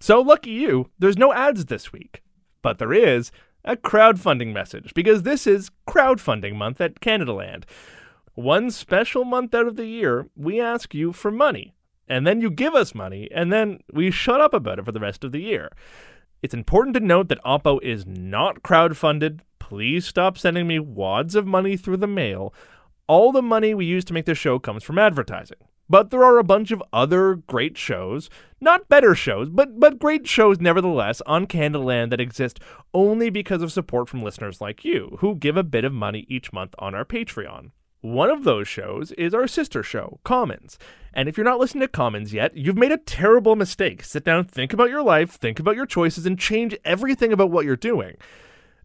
So lucky you, there's no ads this week. But there is a crowdfunding message because this is crowdfunding month at Canadaland. One special month out of the year, we ask you for money, and then you give us money, and then we shut up about it for the rest of the year. It's important to note that Oppo is not crowdfunded. Please stop sending me wads of money through the mail. All the money we use to make this show comes from advertising. But there are a bunch of other great shows, not better shows, but but great shows nevertheless on Canadaland that exist only because of support from listeners like you, who give a bit of money each month on our Patreon. One of those shows is our sister show, Commons. And if you're not listening to Commons yet, you've made a terrible mistake. Sit down, think about your life, think about your choices, and change everything about what you're doing.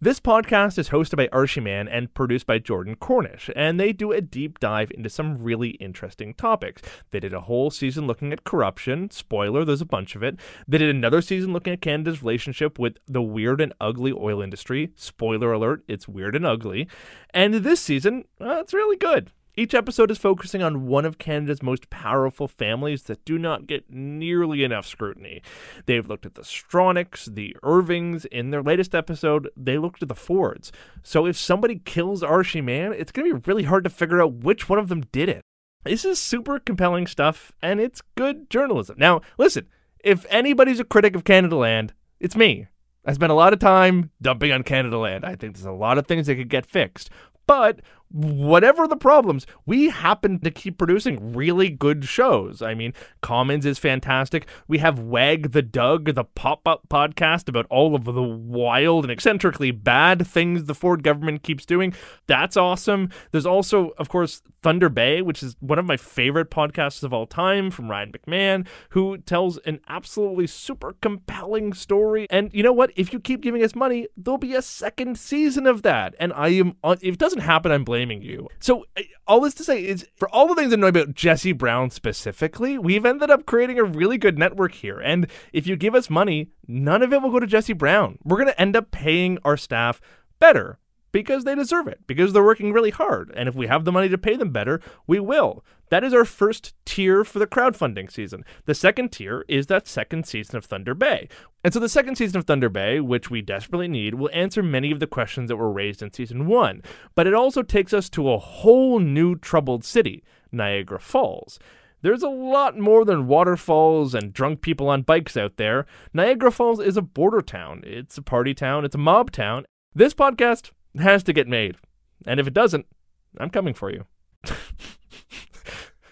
This podcast is hosted by Arshy Mann and produced by Jordan Cornish, and they do a deep dive into some really interesting topics. They did a whole season looking at corruption. Spoiler, there's a bunch of it. They did another season looking at Canada's relationship with the weird and ugly oil industry. Spoiler alert, it's weird and ugly. And this season, uh, it's really good. Each episode is focusing on one of Canada's most powerful families that do not get nearly enough scrutiny. They've looked at the Stronachs, the Irvings. In their latest episode, they looked at the Fords. So if somebody kills Arshy Mann, it's going to be really hard to figure out which one of them did it. This is super compelling stuff, and it's good journalism. Now, listen, if anybody's a critic of Canadaland, it's me. I spent a lot of time dumping on Canadaland. I think there's a lot of things that could get fixed. But whatever the problems, we happen to keep producing really good shows. I mean, Commons is fantastic. We have Wag the Doug, the pop up podcast about all of the wild and eccentrically bad things the Ford government keeps doing. That's awesome. There's also, of course, Thunder Bay, which is one of my favorite podcasts of all time from Ryan McMahon, who tells an absolutely super compelling story. And you know what? If you keep giving us money, there'll be a second season of that. And I am, if it doesn't happen, I'm blaming you. So, uh, all this to say is for all the things I know about Jesse Brown specifically, we've ended up creating a really good network here. And if you give us money, none of it will go to Jesse Brown. We're going to end up paying our staff better because they deserve it, because they're working really hard. And if we have the money to pay them better, we will. That is our first tier for the crowdfunding season. The second tier is that second season of Thunder Bay. And so the second season of Thunder Bay, which we desperately need, will answer many of the questions that were raised in season one. But it also takes us to a whole new troubled city, Niagara Falls. There's a lot more than waterfalls and drunk people on bikes out there. Niagara Falls is a border town, it's a party town, it's a mob town. This podcast has to get made. And if it doesn't, I'm coming for you.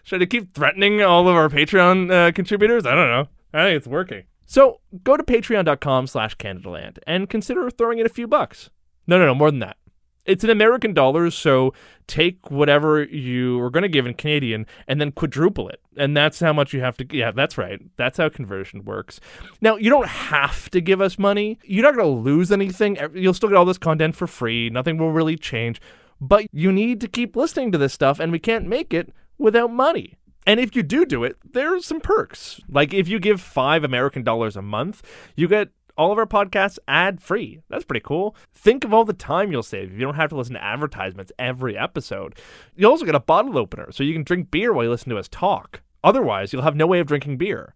Should I keep threatening all of our Patreon uh, contributors? I don't know. I think it's working. So go to patreon.com slash Canadaland and consider throwing in a few bucks. No, no, no, more than that it's in American dollars, so take whatever you are going to give in Canadian and then quadruple it. And that's how much you have to. Yeah, that's right. That's how conversion works. Now, you don't have to give us money. You're not going to lose anything. You'll still get all this content for free. Nothing will really change. But you need to keep listening to this stuff, and we can't make it without money. And if you do do it, there's some perks. Like if you give five American dollars a month, you get all of our podcasts ad free. That's pretty cool. Think of all the time you'll save if you don't have to listen to advertisements every episode. You also get a bottle opener so you can drink beer while you listen to us talk. Otherwise, you'll have no way of drinking beer.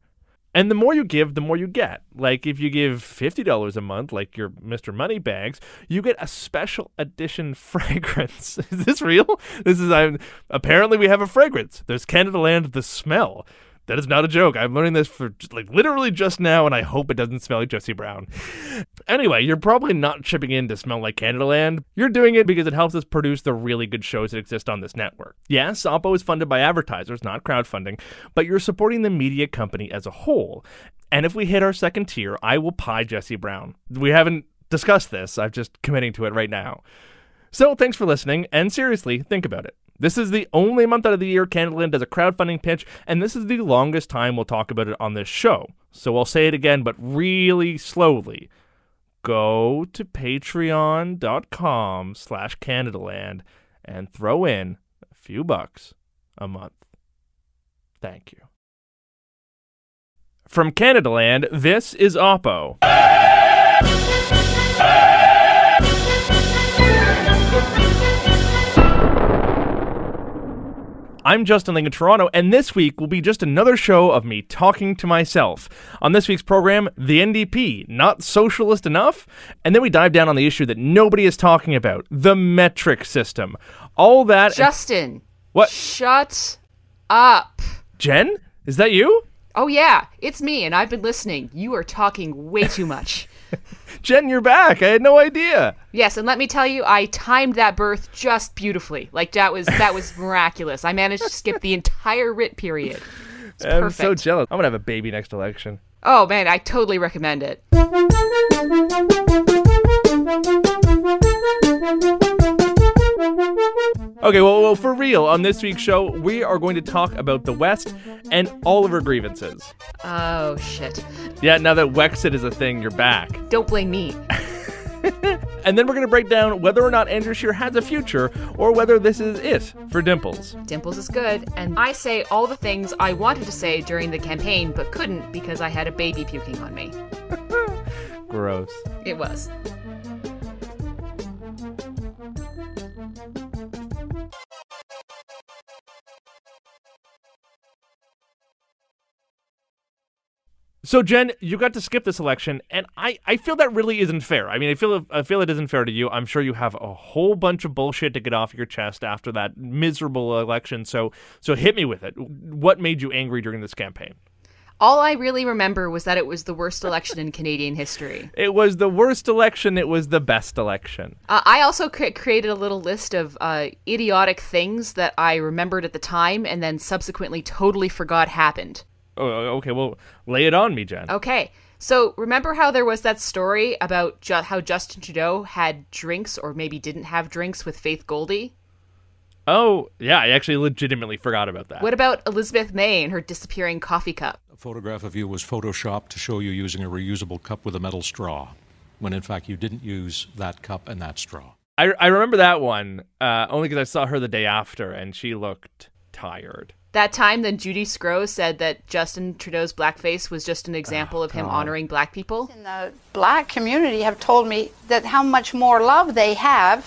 And the more you give, the more you get. Like if you give $50 a month, like your Mr. Moneybags, you get a special edition fragrance. is this real? This is um, apparently we have a fragrance. There's Canadaland the smell. That is not a joke. I'm learning this for like literally just now, and I hope it doesn't smell like Jesse Brown. Anyway, you're probably not chipping in to smell like Canadaland. You're doing it because it helps us produce the really good shows that exist on this network. Yes, Oppo is funded by advertisers, not crowdfunding, but you're supporting the media company as a whole. And if we hit our second tier, I will pie Jesse Brown. We haven't discussed this. I'm just committing to it right now. So thanks for listening, and seriously, think about it. This is the only month out of the year Canadaland does a crowdfunding pitch, and this is the longest time we'll talk about it on this show. So I'll say it again, but really slowly. Go to patreon.com slash Canadaland and throw in a few bucks a month. Thank you. From Canadaland, this is Oppo. I'm Justin Ling in Toronto, and this week will be just another show of me talking to myself. On this week's program, the NDP, not socialist enough? And then we dive down on the issue that nobody is talking about the metric system. All that. Justin. What? Shut up. Jen? Is that you? Oh, yeah, it's me, and I've been listening. You are talking way too much. Jen, you're back. I had no idea. Yes, and let me tell you, I timed that birth just beautifully. Like that was that was miraculous. I managed to skip the entire writ period. It's I'm perfect. so jealous. I'm gonna have a baby next election. oh man, I totally recommend it. Okay, well, well, for real, on this week's show, we are going to talk about the West and all of her grievances. Oh shit. Yeah, now that Wexit is a thing, you're back. Don't blame me. And then we're going to break down whether or not Andrew Scheer has a future or whether this is it for Dimples. Dimples is good, and I say all the things I wanted to say during the campaign but couldn't because I had a baby puking on me. Gross. It was. So Jen, you got to skip this election, and I, I feel that really isn't fair. I mean, I feel I feel it isn't fair to you. I'm sure you have a whole bunch of bullshit to get off your chest after that miserable election. So so hit me with it. What made you angry during this campaign? All I really remember was that it was the worst election in Canadian history. It was the worst election. It was the best election. Uh, I also cre- created a little list of uh, idiotic things that I remembered at the time and then subsequently totally forgot happened. Oh, okay. Well, lay it on me, Jen. Okay. So remember how there was that story about ju- how Justin Trudeau had drinks or maybe didn't have drinks with Faith Goldy? Oh, yeah. I actually legitimately forgot about that. What about Elizabeth May and her disappearing coffee cup? A photograph of you was photoshopped to show you using a reusable cup with a metal straw, when in fact you didn't use that cup and that straw. I I remember that one uh, only because I saw her the day after, and she looked tired. That time, then Judy Sgro said that Justin Trudeau's blackface was just an example of him honoring black people. in the black community have told me that how much more love they have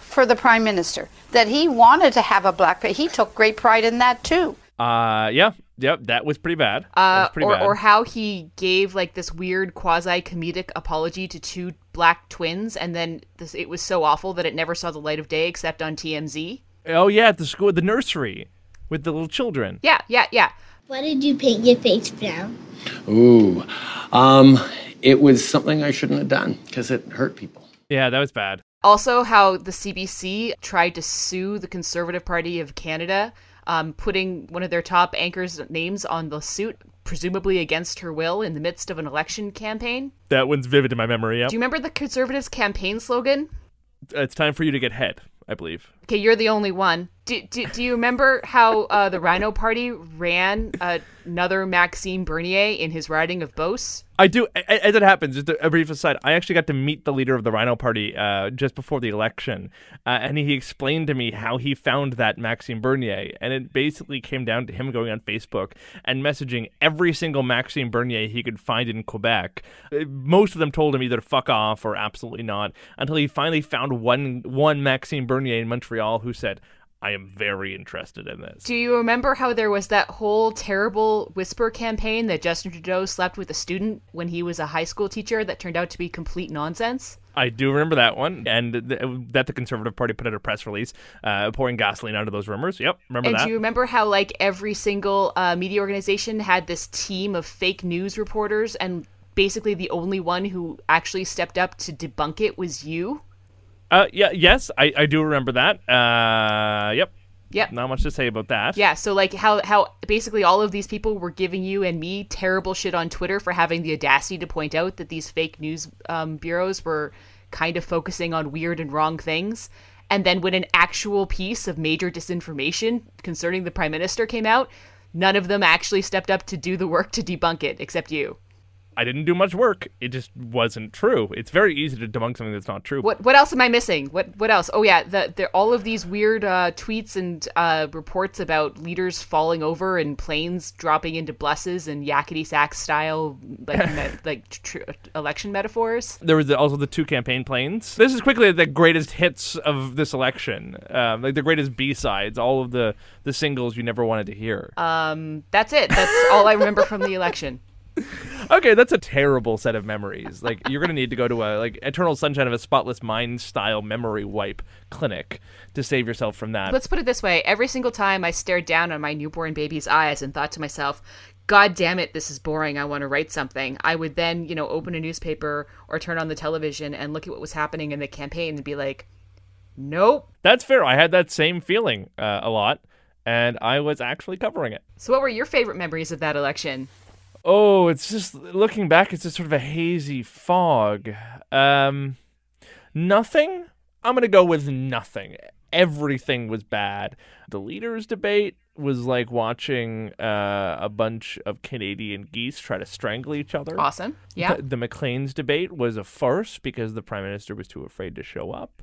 for the prime minister. That he wanted to have a black. He took great pride in that too. Uh, yeah, yep. That was pretty bad. that Uh, was pretty or, bad. or how he gave like this weird quasi comedic apology to two black twins, and then this, it was so awful that it never saw the light of day except on TMZ. oh yeah, at the school, the nursery, with the little children. Yeah, yeah, yeah. Why did you paint your face brown? Ooh, um, it was something I shouldn't have done because it hurt people. Yeah, that was bad. Also, how the CBC tried to sue the Conservative Party of Canada, um, putting one of their top anchors' names on the suit, presumably against her will, in the midst of an election campaign. That one's vivid in my memory. Yeah, Do you remember the Conservatives' campaign slogan? it's time for you to get head. I believe. Okay, you're the only one. Do, do, do you remember how uh, the Rhino Party ran another Maxime Bernier in his riding of Beauce? I do. As it happens, just a, a brief aside. I actually got to meet the leader of the Rhino Party uh, just before the election, uh, and he explained to me how he found that Maxime Bernier, and it basically came down to him going on Facebook and messaging every single Maxime Bernier he could find in Quebec. Uh, Most of them told him either fuck off or absolutely not, until he finally found one one Maxime Bernier in Montreal who said. I am very interested in this. Do you remember how there was that whole terrible whisper campaign that Justin Trudeau slept with a student when he was a high school teacher that turned out to be complete nonsense? I do remember that one, and th- that the Conservative Party put out a press release uh, pouring gasoline onto those rumors. Yep, remember And that. do you remember how like every single uh, media organization had this team of fake news reporters, and basically the only one who actually stepped up to debunk it was you? Uh, yeah, yes, I, I do remember that. Uh, yep. Yep. Not much to say about that. Yeah, so like how how basically all of these people were giving you and me terrible shit on Twitter for having the audacity to point out that these fake news um, bureaus were kind of focusing on weird and wrong things. And then when an actual piece of major disinformation concerning the prime minister came out, none of them actually stepped up to do the work to debunk it, except you. I didn't do much work. It just wasn't true. It's very easy to debunk something that's not true. What what else am I missing? What what else? Oh yeah, the, the all of these weird uh, tweets and uh, reports about leaders falling over and planes dropping into buses and yakety sax style like me- like tr- election metaphors. There was also the two campaign planes. This is quickly the greatest hits of this election, um, like the greatest B sides, all of the the singles you never wanted to hear. Um, that's it. That's all I remember from the election. Okay, that's a terrible set of memories. Like you're gonna need to go to a like Eternal Sunshine of a Spotless Mind style memory wipe clinic to save yourself from that. Let's put it this way: every single time I stared down on my newborn baby's eyes and thought to myself, God damn it, this is boring. I want to write something. I would then, you know, open a newspaper or turn on the television and look at what was happening in the campaign and be like, nope. That's fair. I had that same feeling uh, a lot, and I was actually covering it. So, what were your favorite memories of that election? Oh, it's just looking back, it's just sort of a hazy fog. Um, nothing. I'm gonna go with nothing. Everything was bad. The leaders' debate was like watching uh, a bunch of Canadian geese try to strangle each other. Awesome. Yeah. The, the Maclean's debate was a farce because the prime minister was too afraid to show up.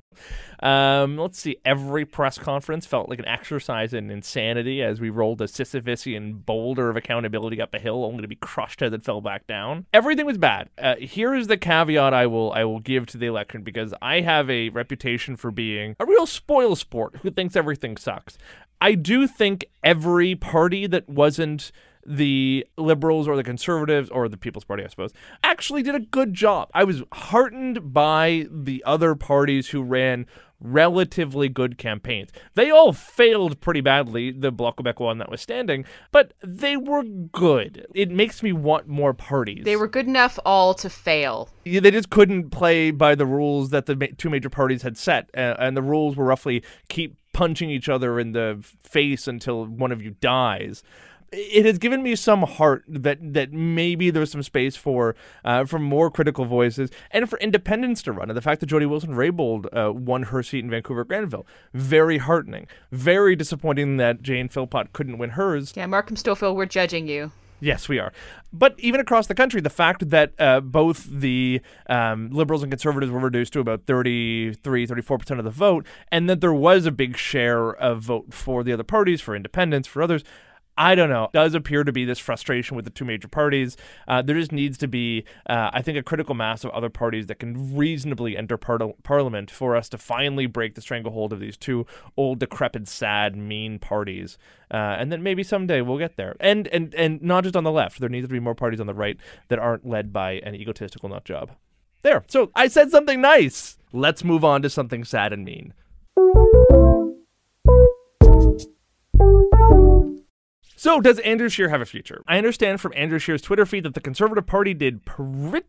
Um, let's see. Every press conference felt like an exercise in insanity as we rolled a Sisyphusian boulder of accountability up a hill, only to be crushed as it fell back down. Everything was bad. Uh, here is the caveat I will I will give to the election because I have a reputation for being a real spoil sport who thinks everything sucks. I do think every party that wasn't the liberals or the conservatives or the People's Party, I suppose, actually did a good job. I was heartened by the other parties who ran relatively good campaigns. They all failed pretty badly, the Bloc Québécois notwithstanding, but they were good. It makes me want more parties. They were good enough all to fail. Yeah, they just couldn't play by the rules that the ma- two major parties had set, uh, and the rules were roughly keep punching each other in the face until one of you dies. It has given me some heart that that maybe there's some space for uh, for more critical voices and for independents to run. And the fact that Jody Wilson Raybould uh, won her seat in Vancouver Granville, very heartening. Very disappointing that Jane Philpott couldn't win hers. Yeah, Markham Stouffville, we're judging you. Yes, we are. But even across the country, the fact that uh, both the um, liberals and conservatives were reduced to about 33, 34% of the vote, and that there was a big share of vote for the other parties, for independents, for others, I don't know. Does appear to be this frustration with the two major parties. Uh, there just needs to be, uh, I think, a critical mass of other parties that can reasonably enter par- Parliament for us to finally break the stranglehold of these two old, decrepit, sad, mean parties. Uh, and then maybe someday we'll get there. And and and not just on the left. There needs to be more parties on the right that aren't led by an egotistical nut job. There. So I said something nice. Let's move on to something sad and mean. So, does Andrew Scheer have a future? I understand from Andrew Scheer's Twitter feed that the Conservative Party did pretty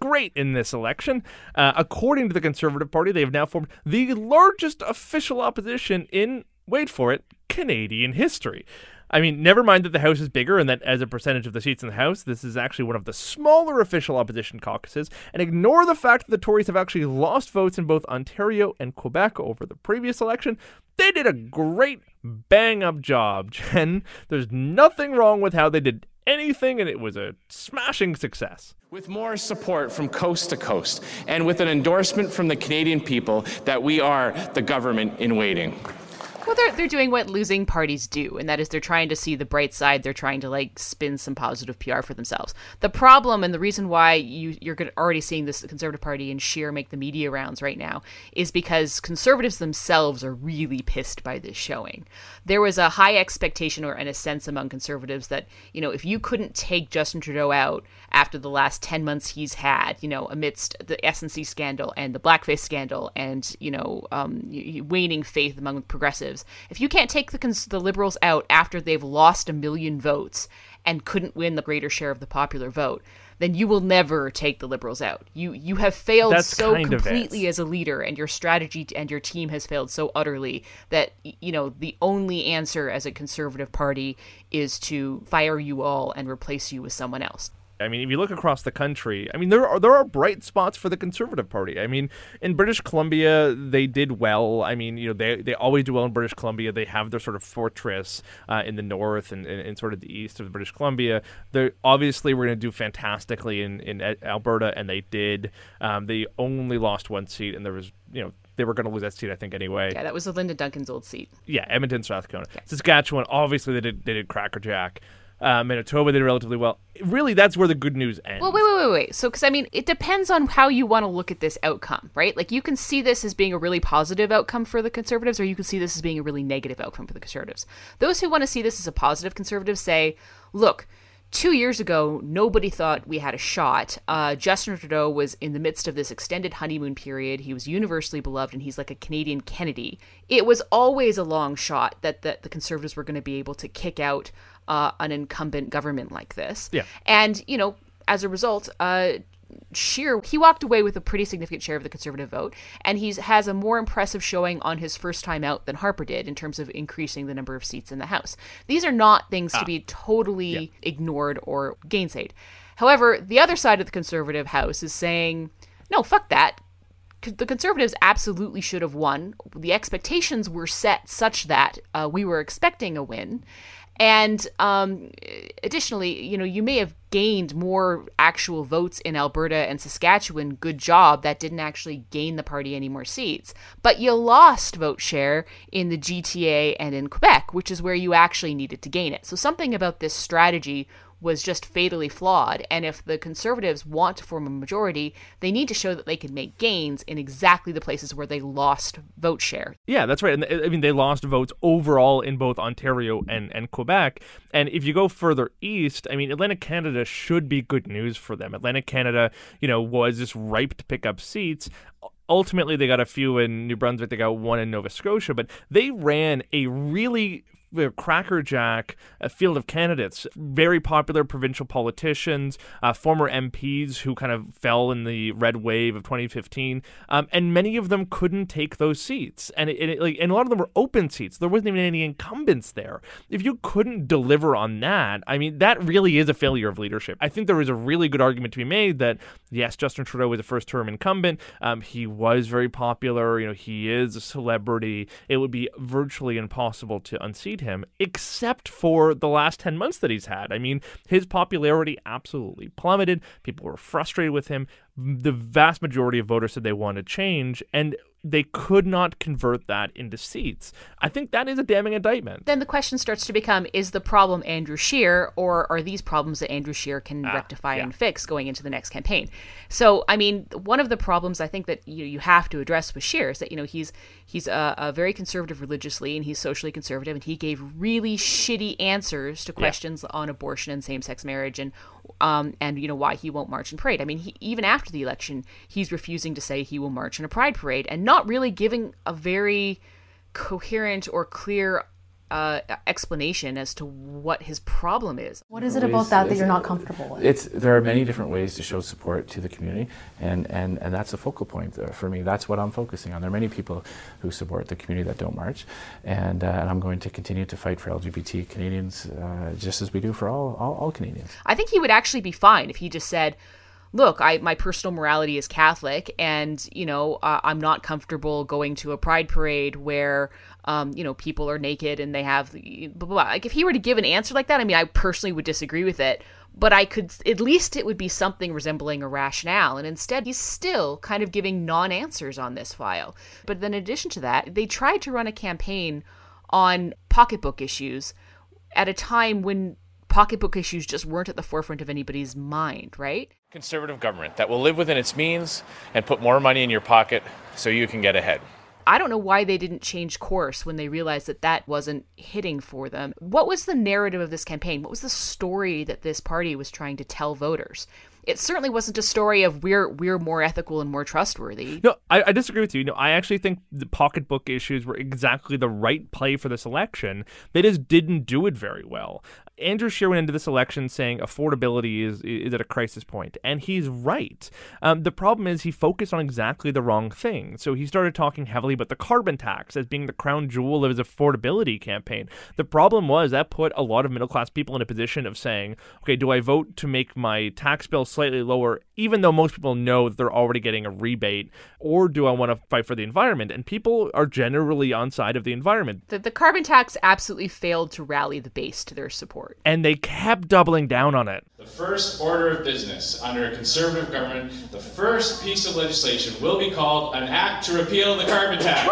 great in this election. Uh, according to the Conservative Party, they have now formed the largest official opposition in, wait for it, Canadian history. I mean, never mind that the House is bigger and that as a percentage of the seats in the House, this is actually one of the smaller official opposition caucuses, and ignore the fact that the Tories have actually lost votes in both Ontario and Quebec over the previous election. They did a great bang up job, Jen. There's nothing wrong with how they did anything, and it was a smashing success. With more support from coast to coast, and with an endorsement from the Canadian people that we are the government in waiting. Well, they're they're doing what losing parties do, and that is they're trying to see the bright side. They're trying to like spin some positive PR for themselves. The problem and the reason why you you're already seeing this Conservative Party and Scheer make the media rounds right now is because conservatives themselves are really pissed by this showing. There was a high expectation or and a sense among conservatives that you know if you couldn't take Justin Trudeau out after the last ten months he's had, you know, amidst the SNC scandal and the blackface scandal and you know um, waning faith among progressives if you can't take the cons- the liberals out after they've lost a million votes and couldn't win the greater share of the popular vote, then you will never take the liberals out. You you have failed That's so kind of it. completely as a leader, and your strategy and your team has failed so utterly that you know the only answer as a conservative party is to fire you all and replace you with someone else. I mean, if you look across the country, I mean, there are there are bright spots for the Conservative Party. I mean, in British Columbia, they did well. I mean, you know, they they always do well in British Columbia. They have their sort of fortress uh, in the north and, and, and, sort of the east of British Columbia. They obviously were going to do fantastically in in Alberta, and they did. Um, they only lost one seat, and there was you know they were going to lose that seat, I think, anyway. Yeah, that was the Linda Duncan's old seat. Yeah, Edmonton, Strathcona, yeah. Saskatchewan. Obviously, they did they did crackerjack. Uh, Manitoba did relatively well. Really, that's where the good news ends. Well, wait, wait, wait, wait. So, because I mean, it depends on how you want to look at this outcome, right? Like, you can see this as being a really positive outcome for the conservatives, or you can see this as being a really negative outcome for the conservatives. Those who want to see this as a positive conservative say, look, two years ago, nobody thought we had a shot. Uh, Justin Trudeau was in the midst of this extended honeymoon period. He was universally beloved, and he's like a Canadian Kennedy. It was always a long shot that the, the Conservatives were going to be able to kick out uh, an incumbent government like this. Yeah. And, you know, as a result, uh, Scheer, he walked away with a pretty significant share of the conservative vote, and he has a more impressive showing on his first time out than Harper did in terms of increasing the number of seats in the House. These are not things ah. to be totally yeah. ignored or gainsaid. However, the other side of the conservative House is saying, no, fuck that. The conservatives absolutely should have won. The expectations were set such that uh, we were expecting a win. And um, additionally, you know, you may have gained more actual votes in Alberta and Saskatchewan. Good job. That didn't actually gain the party any more seats. But you lost vote share in the GTA and in Quebec, which is where you actually needed to gain it. So something about this strategy was just fatally flawed. And if the conservatives want to form a majority, they need to show that they can make gains in exactly the places where they lost vote share. Yeah, that's right. And uh, I mean, they lost votes overall in both Ontario and, and Quebec. And if you go further east, I mean, Atlantic Canada should be good news for them. Atlantic Canada, you know, was just ripe to pick up seats ultimately they got a few in New Brunswick, they got one in Nova Scotia, but they ran a really crackerjack a field of candidates, very popular provincial politicians, uh, former MPs who kind of fell in the red wave of 2015, um, and many of them couldn't take those seats, and it, it, like, and a lot of them were open seats. There wasn't even any incumbents there. If you couldn't deliver on that, I mean, that really is a failure of leadership. I think there is a really good argument to be made that yes, Justin Trudeau was a first-term incumbent. Um, he was very popular. You know, he is a celebrity. It would be virtually impossible to unseat him, except for the last 10 months that he's had. I mean, his popularity absolutely plummeted. People were frustrated with him. The vast majority of voters said they wanted change. And they could not convert that into seats. I think that is a damning indictment. Then the question starts to become is the problem Andrew Scheer, or are these problems that Andrew Scheer can ah, rectify yeah. and fix going into the next campaign? So, I mean, one of the problems I think that you, you have to address with Scheer is that, you know, he's he's a, a very conservative religiously and he's socially conservative, and he gave really shitty answers to questions yeah. on abortion and same sex marriage and um, and you know why he won't march in parade. I mean, he, even after the election, he's refusing to say he will march in a pride parade and not really giving a very coherent or clear uh, explanation as to what his problem is. What is it about that that you're not comfortable with? It's there are many different ways to show support to the community, and and and that's a focal point for me. That's what I'm focusing on. There are many people who support the community that don't march, and uh, and I'm going to continue to fight for LGBT Canadians uh, just as we do for all, all all Canadians. I think he would actually be fine if he just said look, I my personal morality is Catholic, and you know uh, I'm not comfortable going to a pride parade where um, you know people are naked and they have blah, blah, blah. like if he were to give an answer like that, I mean I personally would disagree with it, but I could at least it would be something resembling a rationale, and instead he's still kind of giving non-answers on this file. But then in addition to that, they tried to run a campaign on pocketbook issues at a time when pocketbook issues just weren't at the forefront of anybody's mind, right? Conservative government that will live within its means and put more money in your pocket so you can get ahead. I don't know why they didn't change course when they realized that that wasn't hitting for them. What was the narrative of this campaign? What was the story that this party was trying to tell voters? it certainly wasn't a story of we're we're more ethical and more trustworthy. No, I, I disagree with you. No, I actually think the pocketbook issues were exactly the right play for this election. They just didn't do it very well. Andrew Scheer went into this election saying affordability is is at a crisis point, and he's right. Um, the problem is he focused on exactly the wrong thing. So he started talking heavily about the carbon tax as being the crown jewel of his affordability campaign. The problem was that put a lot of middle class people in a position of saying, okay, do I vote to make my tax bill slightly lower, even though most people know that they're already getting a rebate, or do I want to fight for the environment? And people are generally on side of the environment. The, the carbon tax absolutely failed to rally the base to their support. And they kept doubling down on it. The first order of business under a conservative government, the first piece of legislation will be called an act to repeal the carbon tax.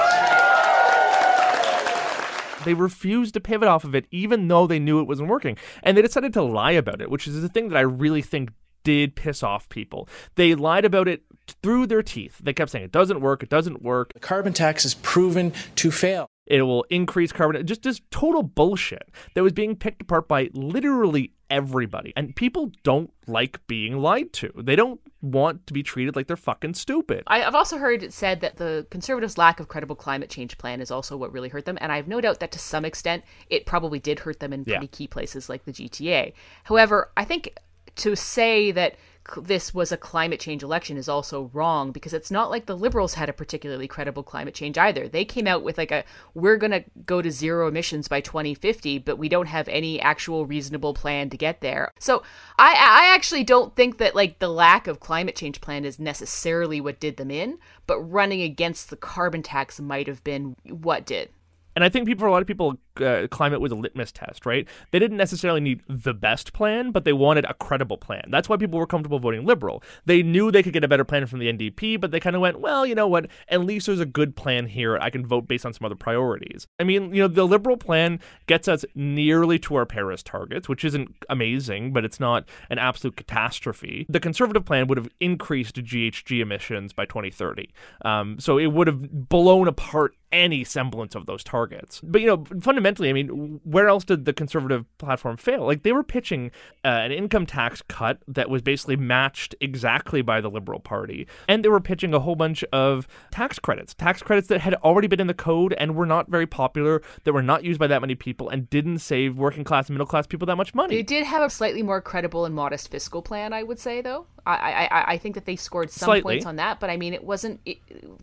They refused to pivot off of it, even though they knew it wasn't working. And they decided to lie about it, which is the thing that I really think did piss off people. They lied about it through their teeth. They kept saying it doesn't work, it doesn't work. The carbon tax is proven to fail. It will increase carbon. Just just total bullshit that was being picked apart by literally everybody. And people don't like being lied to. They don't want to be treated like they're fucking stupid. I've also heard it said that the conservatives' lack of credible climate change plan is also what really hurt them. And I have no doubt that to some extent it probably did hurt them in pretty yeah. key places like the GTA. However, I think to say that this was a climate change election is also wrong because it's not like the liberals had a particularly credible climate change either. They came out with like a we're going to go to zero emissions by 2050, but we don't have any actual reasonable plan to get there. So I I actually don't think that like the lack of climate change plan is necessarily what did them in, but running against the carbon tax might have been what did. And I think people, a lot of people, uh, climate was a litmus test, right? They didn't necessarily need the best plan, but they wanted a credible plan. That's why people were comfortable voting liberal. They knew they could get a better plan from the NDP, but they kind of went, well, you know what? At least there's a good plan here. I can vote based on some other priorities. I mean, you know, the liberal plan gets us nearly to our Paris targets, which isn't amazing, but it's not an absolute catastrophe. The conservative plan would have increased GHG emissions by 2030. Um, so it would have blown apart any semblance of those targets. But, you know, fundamentally, fundamentally, I mean, where else did the conservative platform fail? Like they were pitching uh, an income tax cut that was basically matched exactly by the Liberal Party, and they were pitching a whole bunch of tax credits, tax credits that had already been in the code and were not very popular, that were not used by that many people, and didn't save working class and middle class people that much money. They did have a slightly more credible and modest fiscal plan, I would say, though. I I, I think that they scored some Slightly. points on that, but I mean, it wasn't. It,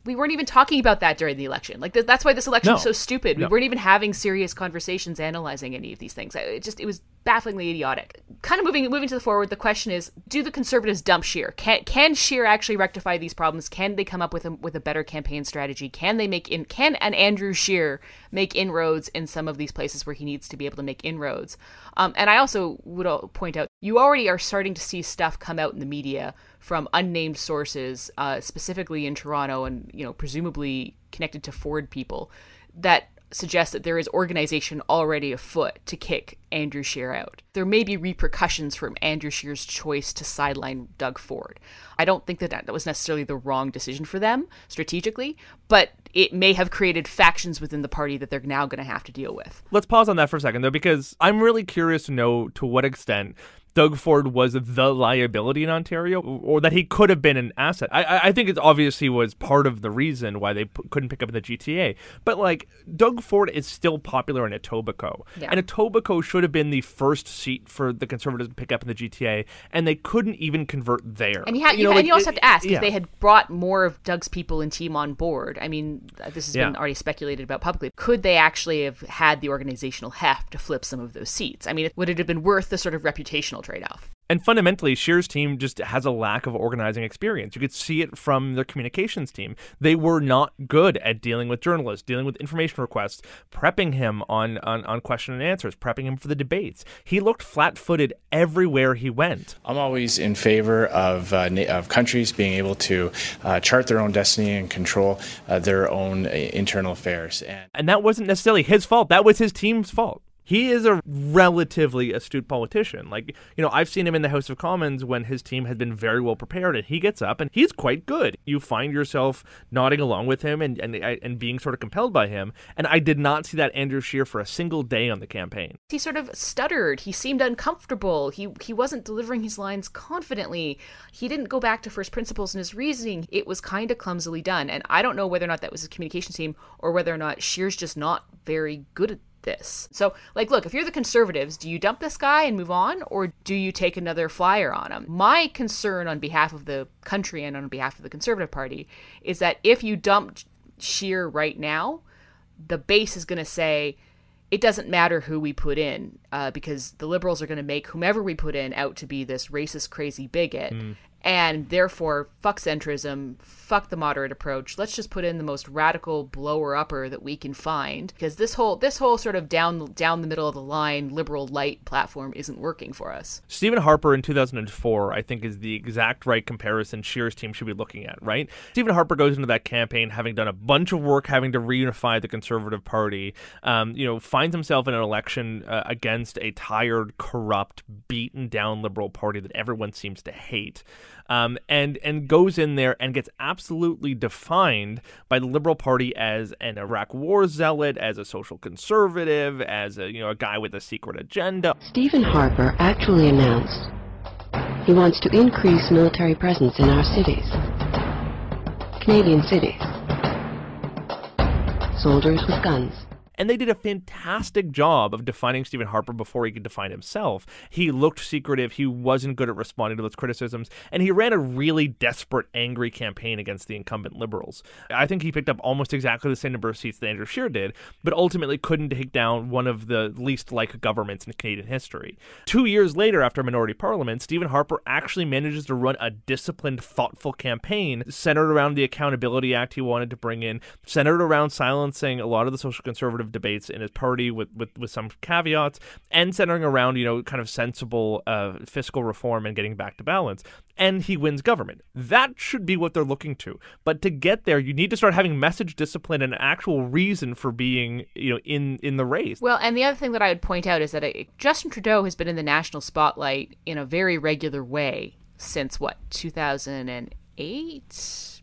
we weren't even talking about that during the election. Like th- that's why this election No. was so stupid. We weren't even having serious conversations analyzing any of these things. It just it was bafflingly idiotic. Kind of moving moving to the forward, the question is: Do the conservatives dump Scheer? Can can Scheer actually rectify these problems? Can they come up with a with a better campaign strategy? Can they make in? Can an Andrew Scheer make inroads in some of these places where he needs to be able to make inroads? Um, and I also would point out you already are starting to see stuff come out in the media from unnamed sources, uh, specifically in Toronto, and you know presumably connected to Ford people, that suggests that there is organization already afoot to kick Andrew Scheer out. There may be repercussions from Andrew Scheer's choice to sideline Doug Ford. I don't think that that was necessarily the wrong decision for them strategically, but it may have created factions within the party that they're now going to have to deal with. Let's pause on that for a second, though, because I'm really curious to know to what extent Doug Ford was the liability in Ontario, or that he could have been an asset. I, I- think it obviously was part of the reason why they p- couldn't pick up in the GTA. But like, Doug Ford is still popular in Etobicoke, Yeah. and Etobicoke should have been the first seat for the Conservatives to pick up in the GTA, and they couldn't even convert there. And you, ha- you, know, and like, you also have to ask yeah. if they had brought more of Doug's people and team on board. I mean, uh, this has been already speculated about publicly. Could they actually have had the organizational heft to flip some of those seats? I mean, would it have been worth the sort of reputational trade off? And fundamentally, Scheer's team just has a lack of organizing experience. You could see it from their communications team. They were not good at dealing with journalists, dealing with information requests, prepping him on, on, on question and answers, prepping him for the debates. He looked flat footed everywhere he went. I'm always in favor of, uh, na- of countries being able to uh, chart their own destiny and control uh, their own uh, internal affairs. And And that wasn't necessarily his fault, that was his team's fault. He is a relatively astute politician. Like, you know, I've seen him in the House of Commons when his team had been very well prepared, and he gets up and he's quite good. You find yourself nodding along with him and, and, and being sort of compelled by him. And I did not see that Andrew Scheer for a single day on the campaign. He sort of stuttered. He seemed uncomfortable. He he wasn't delivering his lines confidently. He didn't go back to first principles in his reasoning. It was kind of clumsily done. And I don't know whether or not that was his communications team or whether or not Scheer's just not very good at this. So, like, look, if you're the conservatives, do you dump this guy and move on, or do you take another flyer on him? My concern on behalf of the country and on behalf of the Conservative Party is that if you dump Scheer right now, the base is going to say, it doesn't matter who we put in uh, because the liberals are going to make whomever we put in out to be this racist, crazy bigot. Mm and therefore fuck centrism fuck the moderate approach. Let's just put in the most radical blower upper that we can find because this whole this whole sort of down down the middle of the line liberal light platform isn't working for us. Stephen harper in 2004 i think is the exact right comparison Scheer's team should be looking at right? Stephen harper goes into that campaign having done a bunch of work having to reunify the conservative party um, you know finds himself in an election uh, against a tired corrupt beaten down liberal party that everyone seems to hate um, and and goes in there and gets absolutely defined by the Liberal Party as an Iraq War zealot, as a social conservative, as a you know a guy with a secret agenda. Stephen Harper actually announced he wants to increase military presence in our cities, Canadian cities, soldiers with guns. And they did a fantastic job of defining Stephen Harper before he could define himself. He looked secretive, he wasn't good at responding to those criticisms, and he ran a really desperate, angry campaign against the incumbent Liberals. I think he picked up almost exactly the same number of seats that Andrew Scheer did, but ultimately couldn't take down one of the least like governments in Canadian history. Two years later, after Minority Parliament, Stephen Harper actually manages to run a disciplined, thoughtful campaign centered around the Accountability Act he wanted to bring in, centered around silencing a lot of the social conservative debates in his party with, with, with some caveats and centering around, you know, kind of sensible uh, fiscal reform and getting back to balance. And he wins government. That should be what they're looking to. But to get there, you need to start having message discipline and actual reason for being, you know, in, in the race. Well, and the other thing that I would point out is that uh, Justin Trudeau has been in the national spotlight in a very regular way since what 2008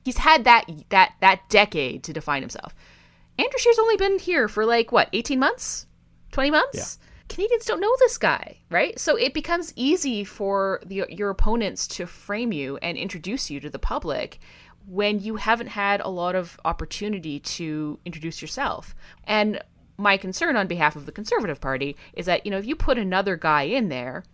he's had that that that decade to define himself Andrew Scheer's only been here for like what, 18 months? 20 months? Yeah. Canadians don't know this guy, right? So it becomes easy for the, your opponents to frame you and introduce you to the public when you haven't had a lot of opportunity to introduce yourself. And my concern on behalf of the Conservative Party is that, you know, if you put another guy in there,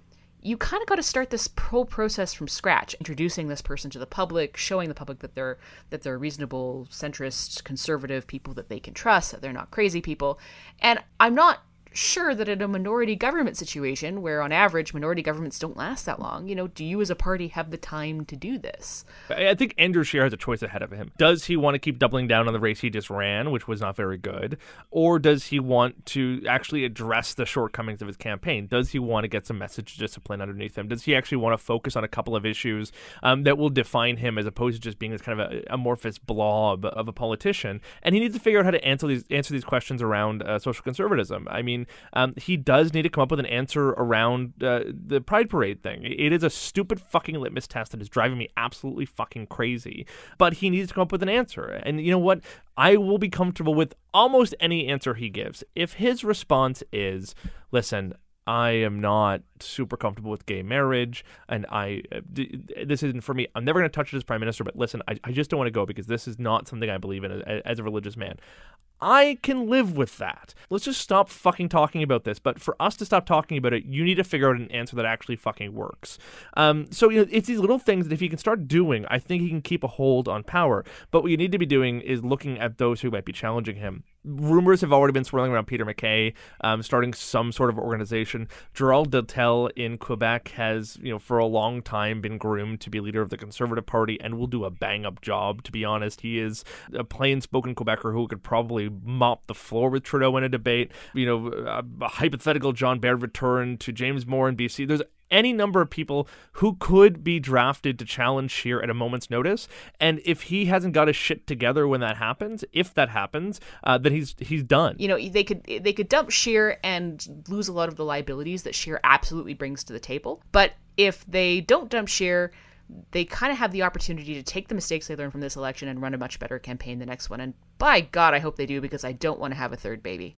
you kind of got to start this whole process from scratch, introducing this person to the public, showing the public that they're that they're reasonable, centrist, conservative people that they can trust, that they're not crazy people. And I'm not sure that in a minority government situation where on average minority governments don't last that long you know do you as a party have the time to do this? I think andrew scheer has a choice ahead of him. Does he want to keep doubling down on the race he just ran which was not very good or does he want to actually address the shortcomings of his campaign? Does he want to get some message discipline underneath him? Does he actually want to focus on a couple of issues um, that will define him as opposed to just being this kind of a, amorphous blob of a politician? And he needs to figure out how to answer these answer these questions around uh, social conservatism. I mean um, he does need to come up with an answer around uh, the Pride Parade thing. It is a stupid fucking litmus test that is driving me absolutely fucking crazy. But he needs to come up with an answer. And you know what? I will be comfortable with almost any answer he gives. If his response is, listen, I am not super comfortable with gay marriage, and I uh, this isn't for me. I'm never going to touch it as prime minister, but listen, I, I just don't want to go because this is not something I believe in as, as a religious man. I can live with that. Let's just stop fucking talking about this. But for us to stop talking about it, you need to figure out an answer that actually fucking works. Um, so you know, it's these little things that if he can start doing, I think he can keep a hold on power. But what you need to be doing is looking at those who might be challenging him. Rumors have already been swirling around Peter MacKay um, starting some sort of organization. Gerald Deltell in Quebec has, you know, for a long time been groomed to be leader of the Conservative Party and will do a bang up job. To be honest, he is a plain spoken Quebecer who could probably mop the floor with Trudeau in a debate. You know, a, a hypothetical John Baird return to James Moore in BC. There's any number of people who could be drafted to challenge Scheer at a moment's notice. And if he hasn't got his shit together when that happens, if that happens, uh, then he's he's done. You know, they could they could dump Scheer and lose a lot of the liabilities that Scheer absolutely brings to the table. But if they don't dump Scheer, they kind of have the opportunity to take the mistakes they learned from this election and run a much better campaign the next one. And by God, I hope they do because I don't want to have a third baby.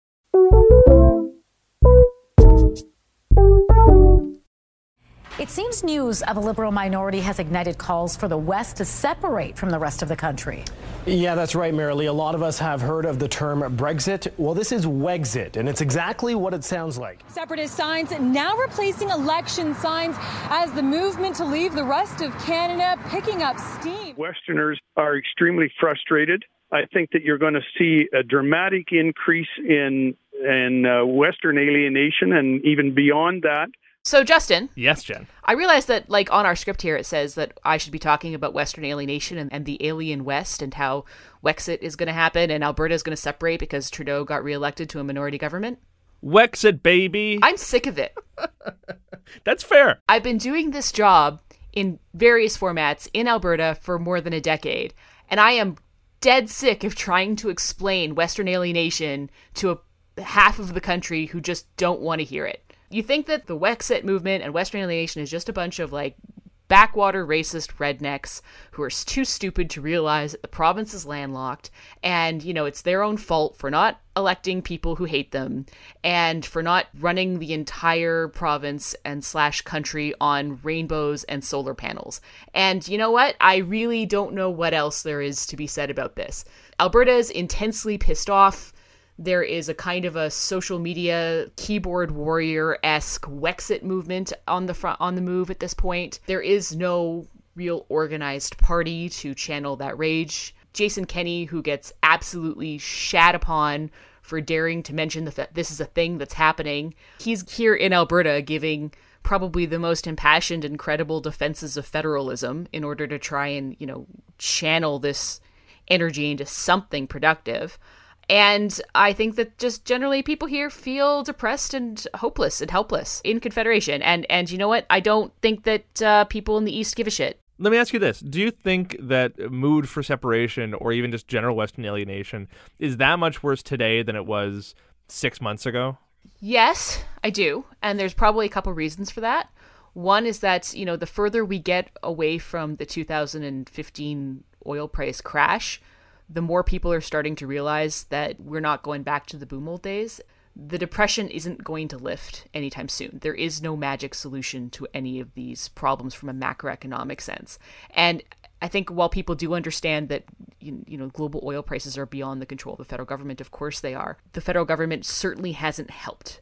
It seems news of a liberal minority has ignited calls for the West to separate from the rest of the country. Yeah, that's right, Marilee. A lot of us have heard of the term Brexit. Well, this is Wexit, and it's exactly what it sounds like. Separatist signs now replacing election signs as the movement to leave the rest of Canada picking up steam. Westerners are extremely frustrated. I think that you're going to see a dramatic increase in in uh, Western alienation, and even beyond that. So, Justin. Yes, Jen. I realize that, like, on our script here, it says that I should be talking about Western alienation and, and the alien West and how Wexit is going to happen and Alberta is going to separate because Trudeau got reelected to a minority government. Wexit, baby. I'm sick of it. That's fair. I've been doing this job in various formats in Alberta for more than a decade, and I am dead sick of trying to explain Western alienation to a half of the country who just don't want to hear it. You think that the Wexit movement and Western alienation is just a bunch of like backwater racist rednecks who are too stupid to realize that the province is landlocked and you know it's their own fault for not electing people who hate them and for not running the entire province and slash country on rainbows and solar panels. And you know what? I really don't know what else there is to be said about this. Alberta is intensely pissed off there is a kind of a social media keyboard warrior esque Wexit movement on the front on the move at this point. There is no real organized party to channel that rage. Jason Kenney, who gets absolutely shat upon for daring to mention the fact this is a thing that's happening, he's here in Alberta giving probably the most impassioned and credible defenses of federalism in order to try and you know channel this energy into something productive. And I think that just generally people here feel depressed and hopeless and helpless in Confederation. And and you know what? I don't think that uh, people in the East give a shit. Let me ask you this: Do you think that mood for separation, or even just general Western alienation, is that much worse today than it was six months ago? Yes, I do, and there's probably a couple reasons for that. One is that you know the further we get away from the 2015 oil price crash, the more people are starting to realize that we're not going back to the boom old days. The depression isn't going to lift anytime soon. There is no magic solution to any of these problems from a macroeconomic sense. And I think while people do understand that you know global oil prices are beyond the control of the federal government, of course they are. The federal government certainly hasn't helped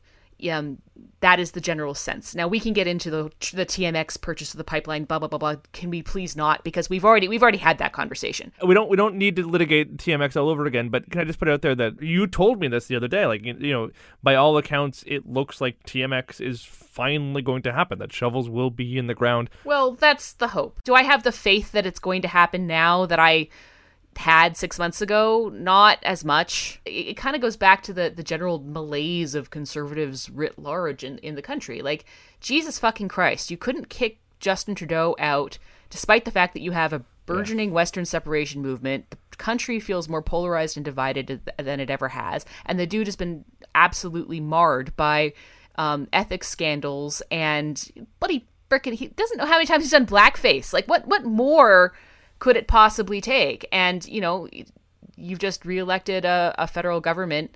um, that is the general sense. Now we can get into the the TMX purchase of the pipeline, blah blah blah blah. Can we please not? Because we've already we've already had that conversation. We don't we don't need to litigate TMX all over again. But can I just put out there that you told me this the other day? Like you, you know, by all accounts, it looks like TMX is finally going to happen. That shovels will be in the ground. Well, that's the hope. Do I have the faith that it's going to happen now? That I had six months ago, not as much. It, it kind of goes back to the, the general malaise of conservatives writ large in, in the country. Like, Jesus fucking Christ, you couldn't kick Justin Trudeau out despite the fact that you have a burgeoning yeah. Western separation movement. The country feels more polarized and divided than it ever has. And the dude has been absolutely marred by um, ethics scandals and bloody frickin' he doesn't know how many times he's done blackface. Like, what, what more could it possibly take? And, you know, you've just reelected a, a federal government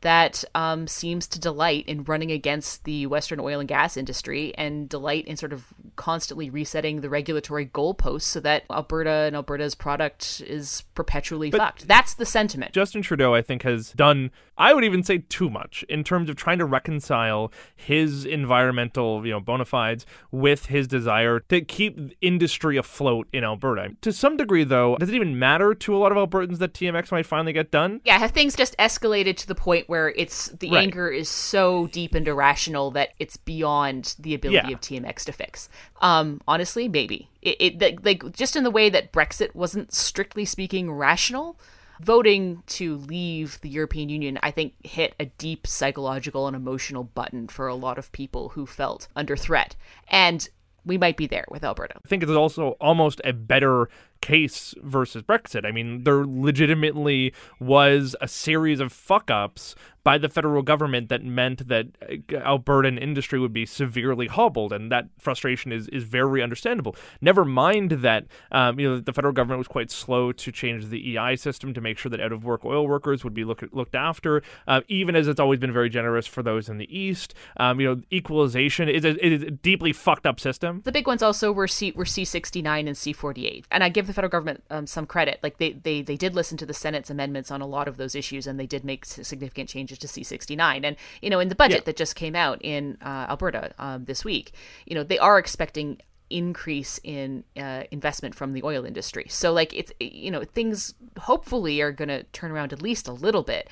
that um, seems to delight in running against the Western oil and gas industry and delight in sort of constantly resetting the regulatory goalposts so that Alberta and Alberta's product is perpetually but fucked. That's the sentiment. Justin Trudeau, I think, has done, I would even say too much in terms of trying to reconcile his environmental, you know, bona fides with his desire to keep industry afloat in Alberta. To some degree, though, does it even matter to a lot of Albertans that TMX might finally get done? Yeah, have things just escalated to the point where it's the right. anger is so deep and irrational that it's beyond the ability yeah. of TMX to fix. Um, honestly, maybe it, it like just in the way that Brexit wasn't strictly speaking rational. Voting to leave the European Union, I think, hit a deep psychological and emotional button for a lot of people who felt under threat. And we might be there with Alberta. I think it's also almost a better case versus Brexit. I mean, there legitimately was a series of fuck ups by the federal government that meant that uh, Albertan industry would be severely hobbled, and that frustration is is very understandable. Never mind that um, you know the federal government was quite slow to change the EI system to make sure that out of work oil workers would be look, looked after, uh, even as it's always been very generous for those in the east. Um, you know, equalization is a, is a deeply fucked up system. The big ones also were C were C sixty nine and C forty eight, and I give the federal government um, some credit. Like they, they they did listen to the Senate's amendments on a lot of those issues, and they did make significant changes to C69. And, you know, in the budget yeah. that just came out in uh, Alberta um, this week, you know, they are expecting increase in uh, investment from the oil industry. So, like, it's, you know, things hopefully are going to turn around at least a little bit.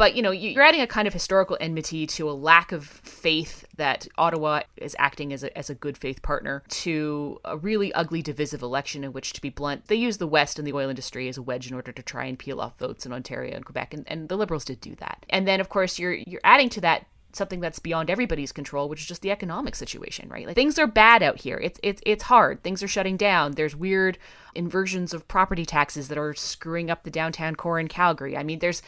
But you know, you're adding a kind of historical enmity to a lack of faith that Ottawa is acting as a, as a good faith partner to a really ugly, divisive election in which, to be blunt, they use the West and the oil industry as a wedge in order to try and peel off votes in Ontario and Quebec, and, and the Liberals did do that. And then, of course, you're you're adding to that something that's beyond everybody's control, which is just the economic situation, right? Like things are bad out here. It's it's it's hard. Things are shutting down. There's weird inversions of property taxes that are screwing up the downtown core in Calgary. I mean, there's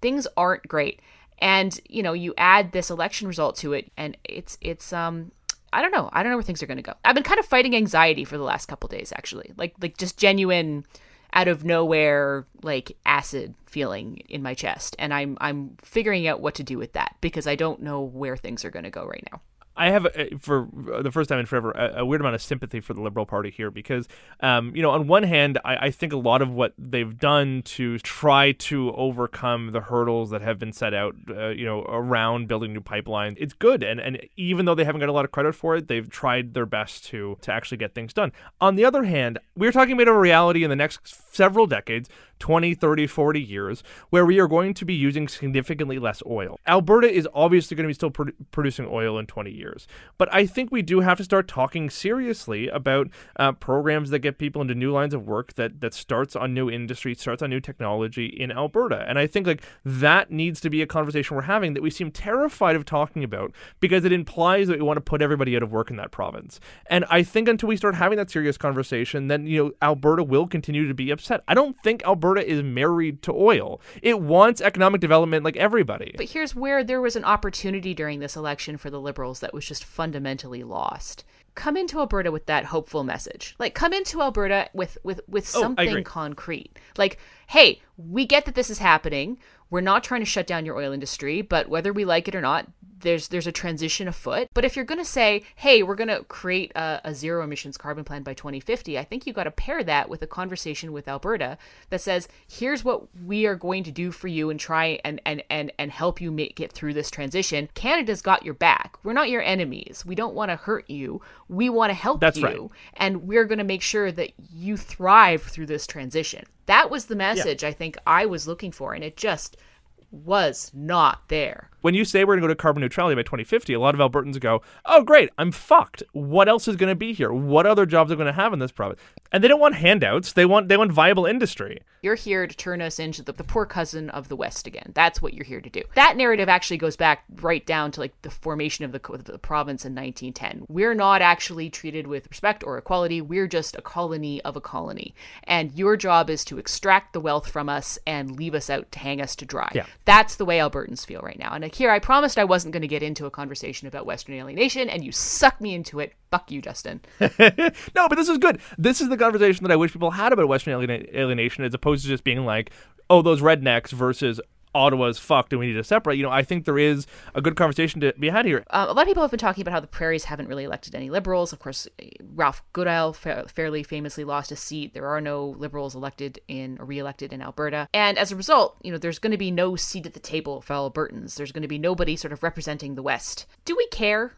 things aren't great. And, you know, you add this election result to it and it's it's um I don't know. I don't know where things are going to go. I've been kind of fighting anxiety for the last couple days actually. Like like just genuine out of nowhere like acid feeling in my chest and I'm I'm figuring out what to do with that because I don't know where things are going to go right now. I have, for the first time in forever, a, a, weird amount of sympathy for the Liberal Party here because, um, you know, on one hand, I, I, think a lot of what they've done to try to overcome the hurdles that have been set out, uh, you know, around building new pipelines, it's good. And and even though they haven't got a lot of credit for it, they've tried their best to to actually get things done. On the other hand, we're talking about a reality in the next several decades 20, 30, 40 years where we are going to be using significantly less oil. Alberta is obviously going to be still produ- producing oil in 20 years, but I think we do have to start talking seriously about uh, programs that get people into new lines of work that that starts on new industry, starts on new technology in Alberta. And I think like that needs to be a conversation we're having that we seem terrified of talking about because it implies that we want to put everybody out of work in that province. And I think until we start having that serious conversation, then you know Alberta will continue to be upset. I don't think Alberta Alberta is married to oil. It wants economic development like everybody. But here's where there was an opportunity during this election for the Liberals that was just fundamentally lost. Come into Alberta with that hopeful message. Like come into Alberta with with with oh, something oh, concrete. Like, hey, we get that this is happening. We're not trying to shut down your oil industry, but whether we like it or not, there's there's a transition afoot. But if you're going to say, hey, we're going to create a, a, zero emissions carbon plan by 2050, I think you got to pair that with a conversation with Alberta that says, here's what we are going to do for you and try and and and and help you make it through this transition. Canada's got your back. We're not your enemies. We don't want to hurt you. We want to help That's you, right. and we're going to make sure that you thrive through this transition. That was the message yeah. I think I was looking for, and it just was not there when you say we're going to go to carbon neutrality by 2050, a lot of Albertans go, "Oh, great, I'm fucked. What else is going to be here? What other jobs are going to have in this province?" And they don't want handouts. They want they want viable industry. You're here to turn us into the, the poor cousin of the West again. That's what you're here to do. That narrative actually goes back right down to like the formation of the, the province in 1910. We're not actually treated with respect or equality. We're just a colony of a colony, and your job is to extract the wealth from us and leave us out to hang us to dry. Yeah. That's the way Albertans feel right now. And here, I promised I wasn't going to get into a conversation about Western alienation, and you sucked me into it. Fuck you, Justin. no, but this is good. This is the conversation that I wish people had about Western alienation, as opposed to just being like, oh, those rednecks versus Ottawa's fucked and we need to separate. You know, I think there is a good conversation to be had here. Uh, a lot of people have been talking about how the prairies haven't really elected any liberals. Of course, Ralph Goodale fa- fairly famously lost a seat. There are no liberals elected in or re-elected in Alberta. And as a result, you know, there's going to be no seat at the table for Albertans. There's going to be nobody sort of representing the West. Do we care?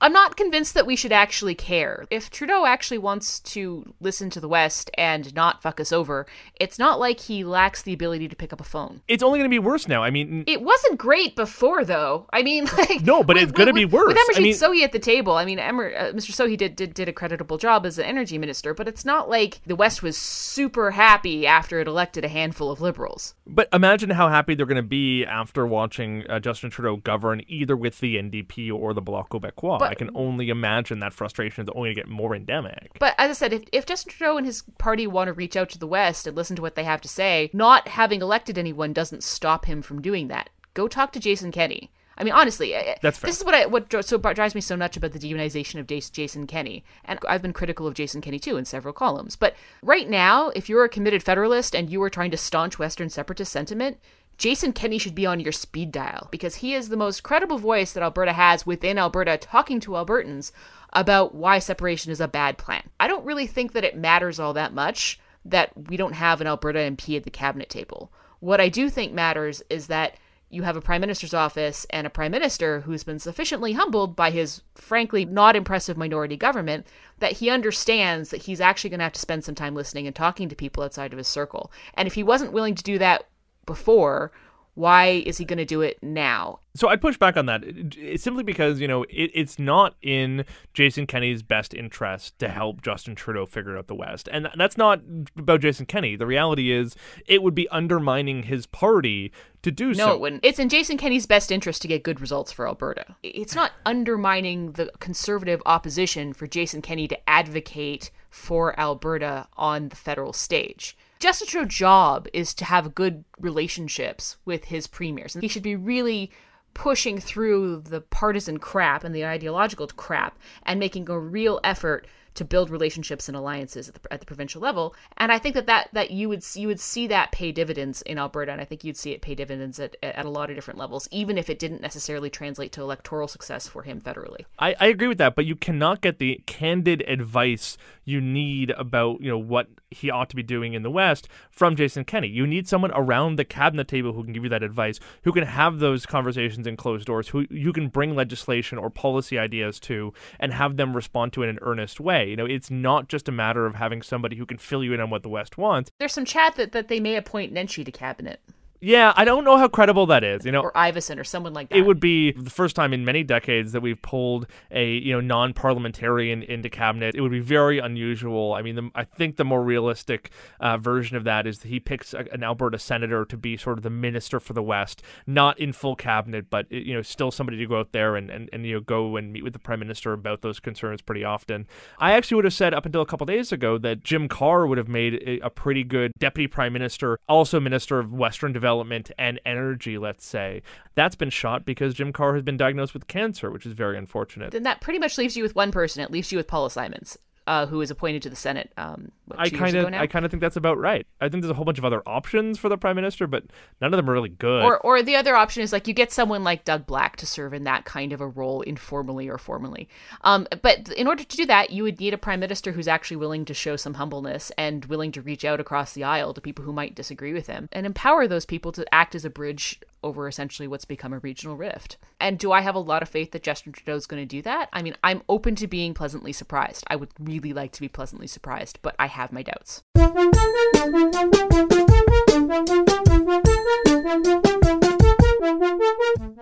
I'm not convinced that we should actually care. If Trudeau actually wants to listen to the West and not fuck us over, it's not like he lacks the ability to pick up a phone. It's only going to be worse now. I mean, it wasn't great before, though. I mean, like no, but with, it's going to be worse. With Emerson I mean, Sohi at the table, I mean, Emer, uh, Mr. Sohi did, did did a creditable job as the energy minister, but it's not like the West was super happy after it elected a handful of liberals. But imagine how happy they're going to be after watching uh, Justin Trudeau govern either with the NDP or the Bloc Québécois. But What- I can only imagine that frustration is only going to get more endemic. But as I said, if, if Justin Trudeau and his party want to reach out to the West and listen to what they have to say, not having elected anyone doesn't stop him from doing that. Go talk to Jason Kenney. I mean, honestly, That's fair. this is what I what so drives me so nuts about the demonization of Jason Kenney, and I've been critical of Jason Kenney too in several columns. But right now, if you're a committed Federalist and you are trying to staunch Western separatist sentiment, Jason Kenney should be on your speed dial because he is the most credible voice that Alberta has within Alberta talking to Albertans about why separation is a bad plan. I don't really think that it matters all that much that we don't have an Alberta MP at the cabinet table. What I do think matters is that you have a prime minister's office and a prime minister who's been sufficiently humbled by his frankly not impressive minority government that he understands that he's actually going to have to spend some time listening and talking to people outside of his circle. And if he wasn't willing to do that before, why is he going to do it now? So I'd push back on that it's simply because, you know, it, it's not in Jason Kenney's best interest to help Justin Trudeau figure out the West. And that's not about Jason Kenney. The reality is it would be undermining his party to do No, so. No, it wouldn't. It's in Jason Kenney's best interest to get good results for Alberta. It's not undermining the conservative opposition for Jason Kenney to advocate for Alberta on the federal stage. Justin job is to have good relationships with his premiers, and he should be really pushing through the partisan crap and the ideological crap and making a real effort to build relationships and alliances at the, at the provincial level. And I think that, that that you would you would see that pay dividends in Alberta, and I think you'd see it pay dividends at, at a lot of different levels, even if it didn't necessarily translate to electoral success for him federally. I, I agree with that, but you cannot get the candid advice you need about you know what he ought to be doing in the West from Jason Kenney. You need someone around the cabinet table who can give you that advice, who can have those conversations in closed doors, who you can bring legislation or policy ideas to, and have them respond to in an earnest way. You know, it's not just a matter of having somebody who can fill you in on what the West wants. There's some chat that, that they may appoint Nenshi to cabinet Yeah, I don't know how credible that is. You know, or Iveson or someone like that. it would be the first time in many decades that we've pulled a you know non-parliamentarian into cabinet. It would be very unusual. I mean, the, I think the more realistic uh, version of that is that he picks a, an Alberta senator to be sort of the minister for the West, not in full cabinet, but you know still somebody to go out there and, and, and you know go and meet with the prime minister about those concerns pretty often. I actually would have said up until a couple days ago that Jim Carr would have made a, a pretty good deputy prime minister, also minister of Western Development and Energy, let's say. That's been shot because Jim Carr has been diagnosed with cancer, which is very unfortunate. Then that pretty much leaves you with one person. It leaves you with Paula Simons, uh, who was appointed to the Senate. Um, what, I kind of. I kind of think that's about right. I think there's a whole bunch of other options for the prime minister, but none of them are really good. Or, or the other option is like you get someone like Doug Black to serve in that kind of a role informally or formally. Um, but in order to do that, you would need a prime minister who's actually willing to show some humbleness and willing to reach out across the aisle to people who might disagree with him and empower those people to act as a bridge over essentially what's become a regional rift. And do I have a lot of faith that Justin Trudeau is going to do that? I mean, I'm open to being pleasantly surprised. I would really like to be pleasantly surprised, but I have my doubts.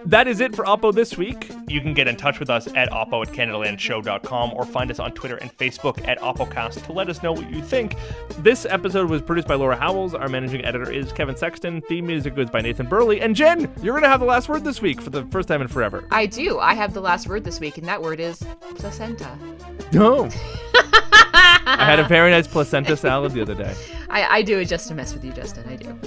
That is it for Oppo this week. You can get in touch with us at oppo at CanadaLandShow.com or find us on Twitter and Facebook at OppoCast to let us know what you think. This episode was produced by Laura Howells. Our managing editor is Kevin Sexton. Theme music was by Nathan Burley. And Jen, you're going to have the last word this week for the first time in forever. I do. I have the last word this week, and that word is placenta. No. I had a very nice placenta salad the other day. I, I do it just to mess with you, Justin. I do.